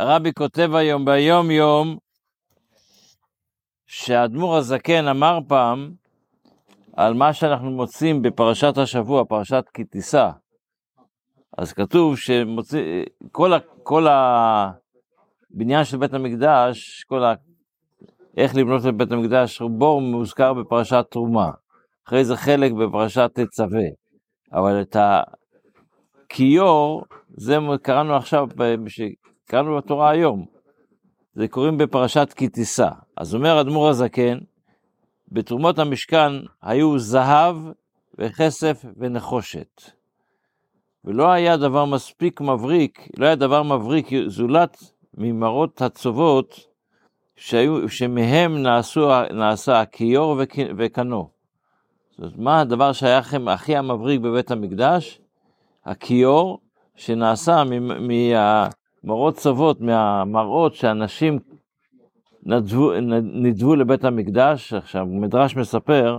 הרבי כותב היום ביום יום, שהאדמו"ר הזקן אמר פעם על מה שאנחנו מוצאים בפרשת השבוע, פרשת כי תישא. אז כתוב שמוציא, כל, ה, כל הבניין של בית המקדש, כל ה, איך לבנות את בית המקדש, רובו מוזכר בפרשת תרומה. אחרי זה חלק בפרשת תצווה. אבל את הכיור, זה קראנו עכשיו, קראנו בתורה היום. זה קוראים בפרשת כי תישא. אז אומר אדמו"ר הזקן, בתרומות המשכן היו זהב וכסף ונחושת. ולא היה דבר מספיק מבריק, לא היה דבר מבריק זולת ממראות הצובות שהיו, שמהם נעשו, נעשה הכיור וקנו. זאת אומרת, מה הדבר שהיה לכם הכי המבריק בבית המקדש? הכיור שנעשה ממראות צוות, מהמראות שאנשים נדבו, נדבו לבית המקדש. עכשיו, מדרש מספר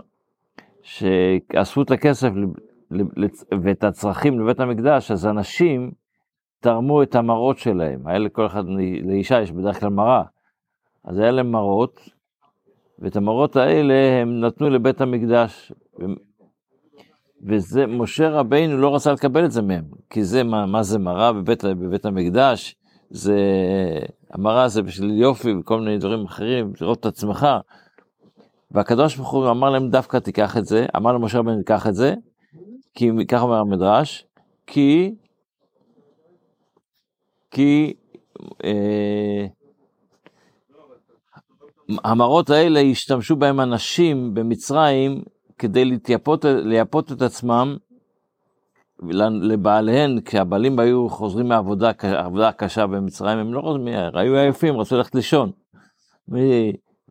שאספו את הכסף ואת הצרכים לבית המקדש, אז אנשים תרמו את המראות שלהם. היה לכל אחד, לאישה יש בדרך כלל מראה. אז היה להם מראות, ואת המראות האלה הם נתנו לבית המקדש. וזה, משה רבינו לא רצה לקבל את זה מהם, כי זה, מה, מה זה מראה בבית, בבית המקדש? זה, המראה זה בשביל יופי וכל מיני דברים אחרים, לראות את עצמך. והקדוש ברוך הוא אמר להם דווקא תיקח את זה, אמר למשה רבינו תיקח את זה, כי ככה אומר המדרש, כי, כי אה, המראות האלה השתמשו בהם אנשים במצרים כדי להתייפות, לייפות את עצמם לבעליהן, כשהבעלים היו חוזרים מהעבודה, עבודה קשה במצרים, הם לא חוזרים, היו עייפים, רצו ללכת לישון.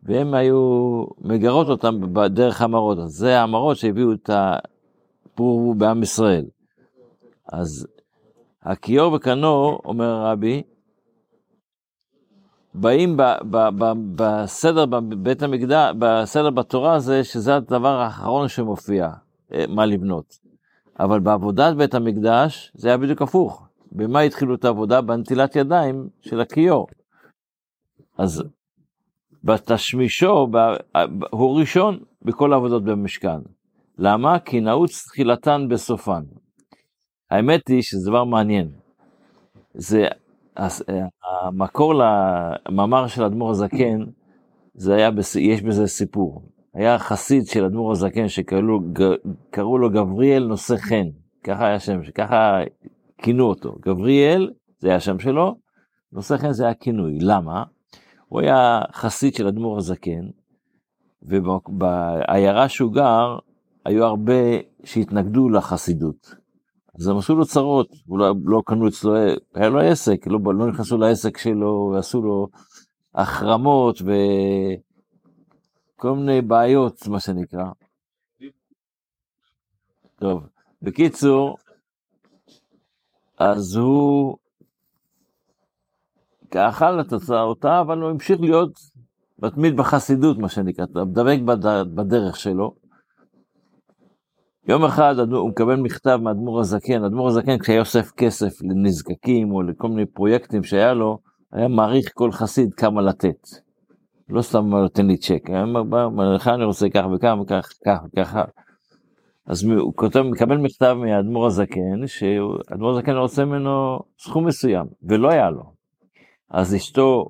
והם היו מגרות אותם בדרך המראות. אז זה המראות שהביאו את הפור בעם ישראל. אז הכיור וקנו, אומר רבי, באים בסדר בבית המקדש, בסדר בתורה הזה, שזה הדבר האחרון שמופיע, אה, מה לבנות. אבל בעבודת בית המקדש זה היה בדיוק הפוך. במה התחילו את העבודה? בנטילת ידיים של הכיור. אז בתשמישו הוא ראשון בכל העבודות במשכן. למה? כי נעוץ תחילתן בסופן. האמת היא שזה דבר מעניין. זה המקור למאמר של אדמו"ר הזקן, זה היה, יש בזה סיפור. היה חסיד של אדמו"ר הזקן שקראו לו גבריאל נושא חן, ככה היה שם, ככה כינו אותו. גבריאל, זה היה השם שלו, נושא חן זה היה כינוי. למה? הוא היה חסיד של אדמו"ר הזקן, ובעיירה שהוא גר, היו הרבה שהתנגדו לחסידות. אז הם עשו לו צרות, לא, לא קנו אצלו, היה לו עסק, לא, לא נכנסו לעסק שלו, ועשו לו החרמות וכל מיני בעיות, מה שנקרא. טוב, בקיצור, אז הוא אכל את אותה, אבל הוא המשיך להיות מתמיד בחסידות, מה שנקרא, דבק בדרך שלו. יום אחד הוא מקבל מכתב מאדמו"ר הזקן, אדמו"ר הזקן כשהיה אוסף כסף לנזקקים או לכל מיני פרויקטים שהיה לו, היה מעריך כל חסיד כמה לתת. לא סתם נותן לי צ'ק, היה אומר, לך אני רוצה כך וכך וכך וכך וככה. אז הוא כותב, מקבל מכתב מאדמו"ר הזקן, שאדמו"ר הזקן רוצה ממנו סכום מסוים, ולא היה לו. אז אשתו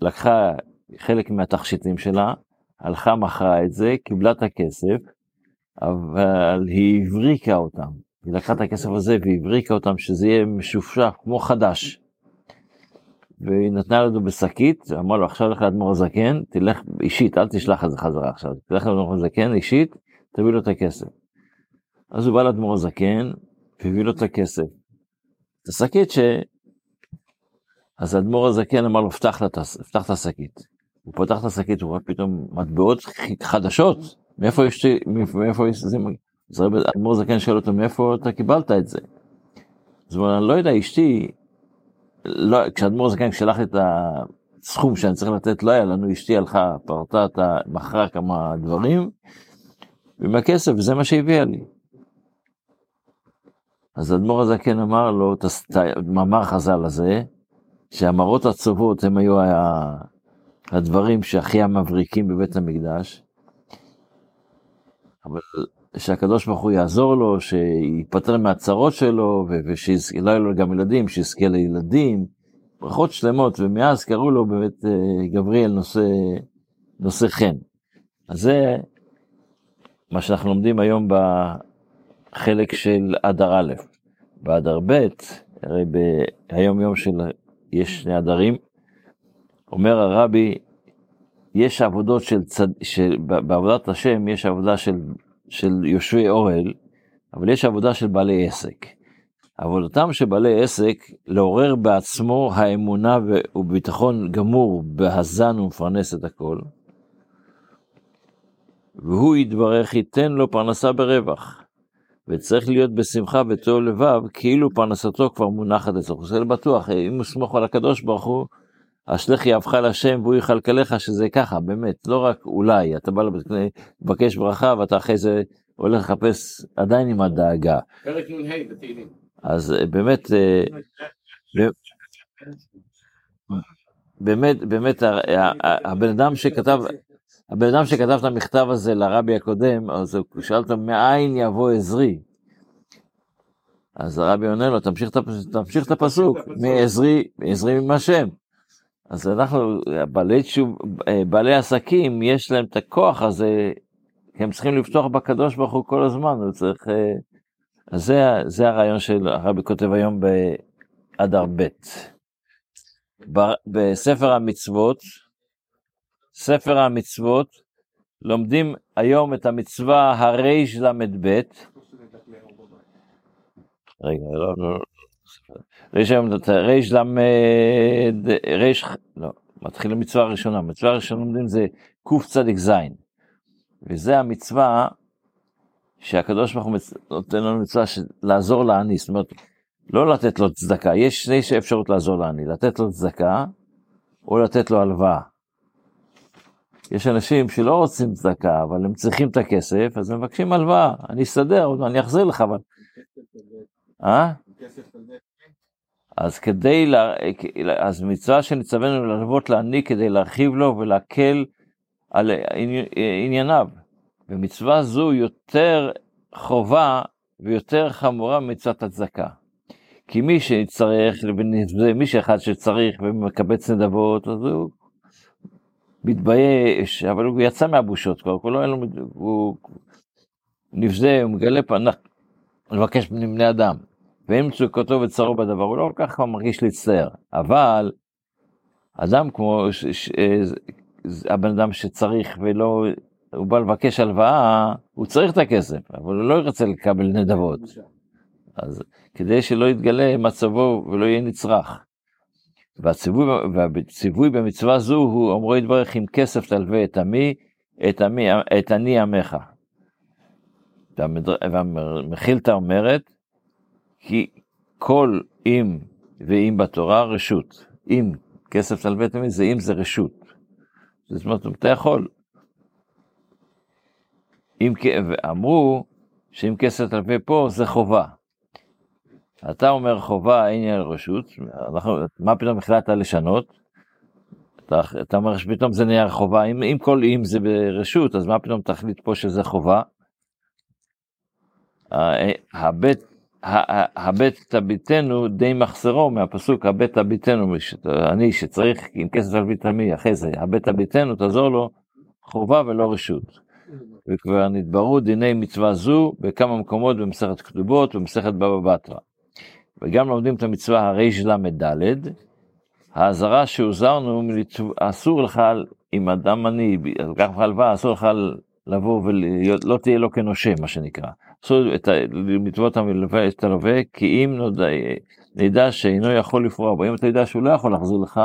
לקחה חלק מהתכשיטים שלה, הלכה מכרה את זה, קיבלה את הכסף, אבל היא הבריקה אותם. היא לקחה את הכסף הזה והבריקה אותם שזה יהיה משופשף כמו חדש. והיא נתנה לנו בשקית, אמרה לו עכשיו לך לאדמו"ר הזקן, תלך אישית, אל תשלח את זה חזרה עכשיו, תלך לאדמו"ר הזקן אישית, תביא לו את הכסף. אז הוא בא לאדמו"ר הזקן, והביא לו את הכסף. את השקית ש... אז האדמו"ר הזקן אמר לו, פתח את השקית. הוא פותח את השקית, הוא רואה פתאום מטבעות חדשות, מאיפה יש, מאיפה יש, זה, זה אדמו"ר זקן שואל אותו, מאיפה אתה קיבלת את זה? אז הוא אומר, אני לא יודע, אשתי, לא, כשאדמו"ר זקן שלח את הסכום שאני צריך לתת, לא היה לנו, אשתי הלכה, פרטה, מכרה כמה דברים, ועם הכסף, וזה מה שהביאה לי. אז אדמו"ר הזקן אמר לו, את המאמר חז"ל הזה, שהמראות הצובות הם היו הדברים שהכי המבריקים בבית המקדש, אבל שהקדוש ברוך הוא יעזור לו, שייפטר מהצרות שלו, ושלא יהיו לו גם ילדים, שיזכה לילדים, ברכות שלמות, ומאז קראו לו באמת אה, גבריאל נושא, נושא חן. אז זה מה שאנחנו לומדים היום בחלק של אדר א'. באדר ב', הרי ביום יום של, יש שני אדרים, אומר הרבי, יש עבודות של צד... של... בעבודת השם יש עבודה של, של יושבי אוהל, אבל יש עבודה של בעלי עסק. עבודתם של בעלי עסק לעורר בעצמו האמונה וביטחון גמור בהזן ומפרנס את הכל. והוא יתברך ייתן לו פרנסה ברווח. וצריך להיות בשמחה וטוב לבב, כאילו פרנסתו כבר מונחת אצלו. זה בטוח, אם הוא סמוך על הקדוש ברוך הוא, אשלך יהבך להשם והוא יכלכלך שזה ככה, באמת, לא רק אולי, אתה בא לבקש ברכה ואתה אחרי זה הולך לחפש עדיין עם הדאגה. פרק נ"ה בתהילים. אז אה, באמת, אה, באמת, באמת, הבן אדם שכתב, הבן אדם שכתב את המכתב הזה לרבי הקודם, אז הוא שאל אותו, מאין יבוא עזרי? אז הרבי עונה לו, תמשיך, תמשיך את הפסוק, מעזרי, מעזרי עם השם. אז אנחנו, בעלי, תשוב, אה, בעלי עסקים, יש להם את הכוח הזה, הם צריכים לפתוח בקדוש ברוך הוא כל הזמן, הוא צריך... אה, אז זה, זה הרעיון של הרבי כותב היום באדר ב'. בספר המצוות, ספר המצוות, לומדים היום את המצווה הרי"ל"ב. רגע, לא, לא, יש היום את ריש למד, ריש, לא, מתחיל המצווה הראשונה, המצווה הראשונה לומדים זה קצ"ז, וזה המצווה שהקדוש ברוך הוא נותן לנו מצווה של לעזור לעני, זאת אומרת, לא לתת לו צדקה, יש שני אפשרות לעזור לעני, לתת לו צדקה או לתת לו הלוואה. יש אנשים שלא רוצים צדקה, אבל הם צריכים את הכסף, אז הם מבקשים הלוואה, אני אסתדר, אני אחזיר לך, אבל... אה? אז כדי, לה, אז מצווה שנצווינו ללוות לעני כדי להרחיב לו ולהקל על ענייניו. ומצווה זו יותר חובה ויותר חמורה ממצוות הצדקה. כי מי שצריך, מי שאחד שצריך ומקבץ נדבות, אז הוא מתבייש, אבל הוא יצא מהבושות כבר, הוא לא היה לו, הוא נבזה, הוא מגלה פנח, לבקש מבני אדם. ואם מצוקתו וצרו בדבר, הוא לא כל כך מרגיש להצטער. אבל אדם כמו ש, ש, הבן אדם שצריך ולא, הוא בא לבקש הלוואה, הוא צריך את הכסף, אבל הוא לא ירצה לקבל נדבות. אז כדי שלא יתגלה מצבו ולא יהיה נצרך. והציווי, והציווי במצווה זו הוא אומרו יתברך עם כסף תלווה את עמי, את עמי, את עני עמך. והמחילתא אומרת, כי כל אם ואם בתורה רשות. אם כסף תלווה תמיד זה אם זה רשות. זאת אומרת, אתה יכול. אם, אמרו שאם כסף תלווה פה זה חובה. אתה אומר חובה אין על רשות, אנחנו, מה פתאום החלטת לשנות? אתה, אתה אומר שפתאום זה נהיה חובה, אם, אם כל אם זה ברשות, אז מה פתאום תחליט פה שזה חובה? הבית הבט תביטנו די מחסרו מהפסוק הבט תביטנו, אני שצריך עם כסף על ביטמי, אחרי זה הבט תביטנו תעזור לו חובה ולא רשות. וכבר נתבררו דיני מצווה זו בכמה מקומות במסכת כתובות ובמסכת בבא בתרא. וגם לומדים את המצווה הרי"ל"ד, האזהרה שהוזהרנו, אסור לך, אם אדם עני, לקח לך הלוואה, אסור לך לבוא ולא תהיה לו כנושה, מה שנקרא. אסור את מצוות המלווה את הלווה, כי אם נודע, נדע שאינו יכול לפרוע בו, אם אתה יודע שהוא לא יכול לחזור לך,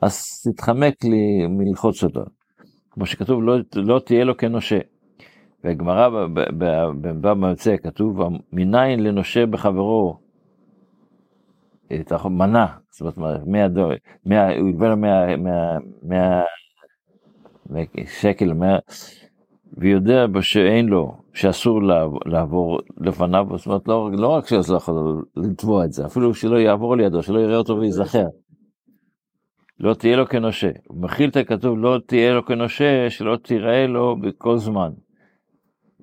אז תתחמק לי מלחוץ אותו. כמו שכתוב, לא, לא תהיה לו כנושה. והגמרא בבבא ממצא כתוב, מניין לנושה בחברו את המנה, זאת אומרת, 100 דולר, 100, הוא יגבה לו 100, 100, 100 שקל, 100, ויודע שאין לו, שאסור לעבור לפניו, זאת אומרת, לא, לא רק שאסור יכול לתבוע את זה, אפילו שלא יעבור לידו, שלא יראה אותו וייזכר. לא תהיה לו כנושה. מכיל את הכתוב לא תהיה לו כנושה, שלא תיראה לו בכל זמן.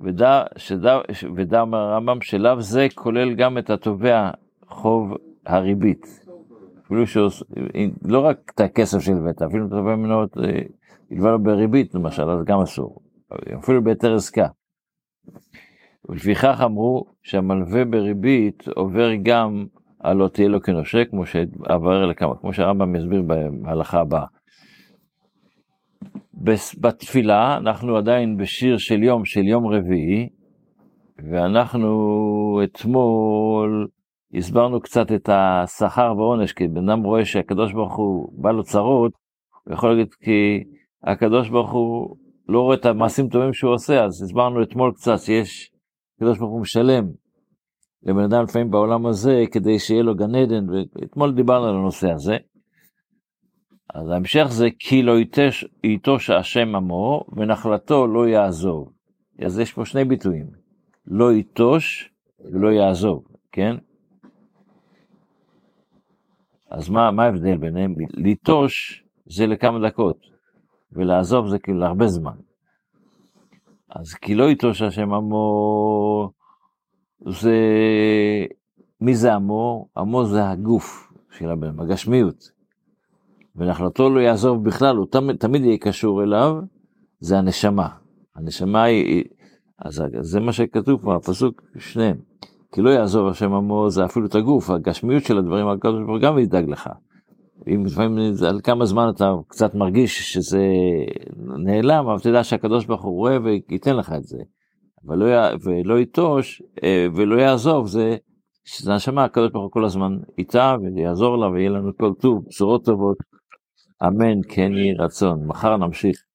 ודע, שדע, ודע אומר הרמב"ם שלאו זה כולל גם את התובע חוב הריבית. אפילו שעוש... לא רק את הכסף שהלווית, אפילו אם אתה תובע ממנו, הלווה לו בריבית למשל, אז גם אסור. אפילו בהיתר עסקה. ולפיכך אמרו שהמלווה בריבית עובר גם על לא תהיה לו כנושה, כמו שעבר לכמה, כמו שהרמב"ם יסביר בהלכה הבאה. בתפילה אנחנו עדיין בשיר של יום, של יום רביעי, ואנחנו אתמול הסברנו קצת את השכר ועונש, כי בן אדם רואה שהקדוש ברוך הוא בא לו צרות, הוא יכול להגיד כי הקדוש ברוך הוא לא רואה את המעשים טובים שהוא עושה, אז הסברנו אתמול קצת שיש, הקדוש ברוך הוא משלם לבן אדם לפעמים בעולם הזה כדי שיהיה לו גן עדן, ואתמול דיברנו על הנושא הזה. אז ההמשך זה כי לא ייטוש השם עמו ונחלתו לא יעזוב. אז יש פה שני ביטויים, לא ייטוש ולא יעזוב, כן? אז מה, מה ההבדל ביניהם? ליטוש זה לכמה דקות, ולעזוב זה כאילו להרבה זמן. אז כי לא ייטוש השם עמו, זה, מי זה עמו? עמו זה הגוף של הבן, הגשמיות. ונחלתו לא יעזוב בכלל, הוא תמיד, תמיד יהיה קשור אליו, זה הנשמה. הנשמה היא, אז זה מה שכתוב פה, הפסוק, שניהם. כי לא יעזוב השם עמו, זה אפילו את הגוף, הגשמיות של הדברים, הקדוש ברוך הוא גם ידאג לך. אם לפעמים על כמה זמן אתה קצת מרגיש שזה נעלם, אבל תדע שהקדוש ברוך הוא רואה וייתן לך את זה. ולא, ולא ייטוש אה, ולא יעזוב, זה שזה נשמה, הקדוש ברוך הוא כל הזמן איתה ויעזור לה ויהיה לנו כל טוב, בשורות טובות. אמן, כן יהי רצון. מחר נמשיך.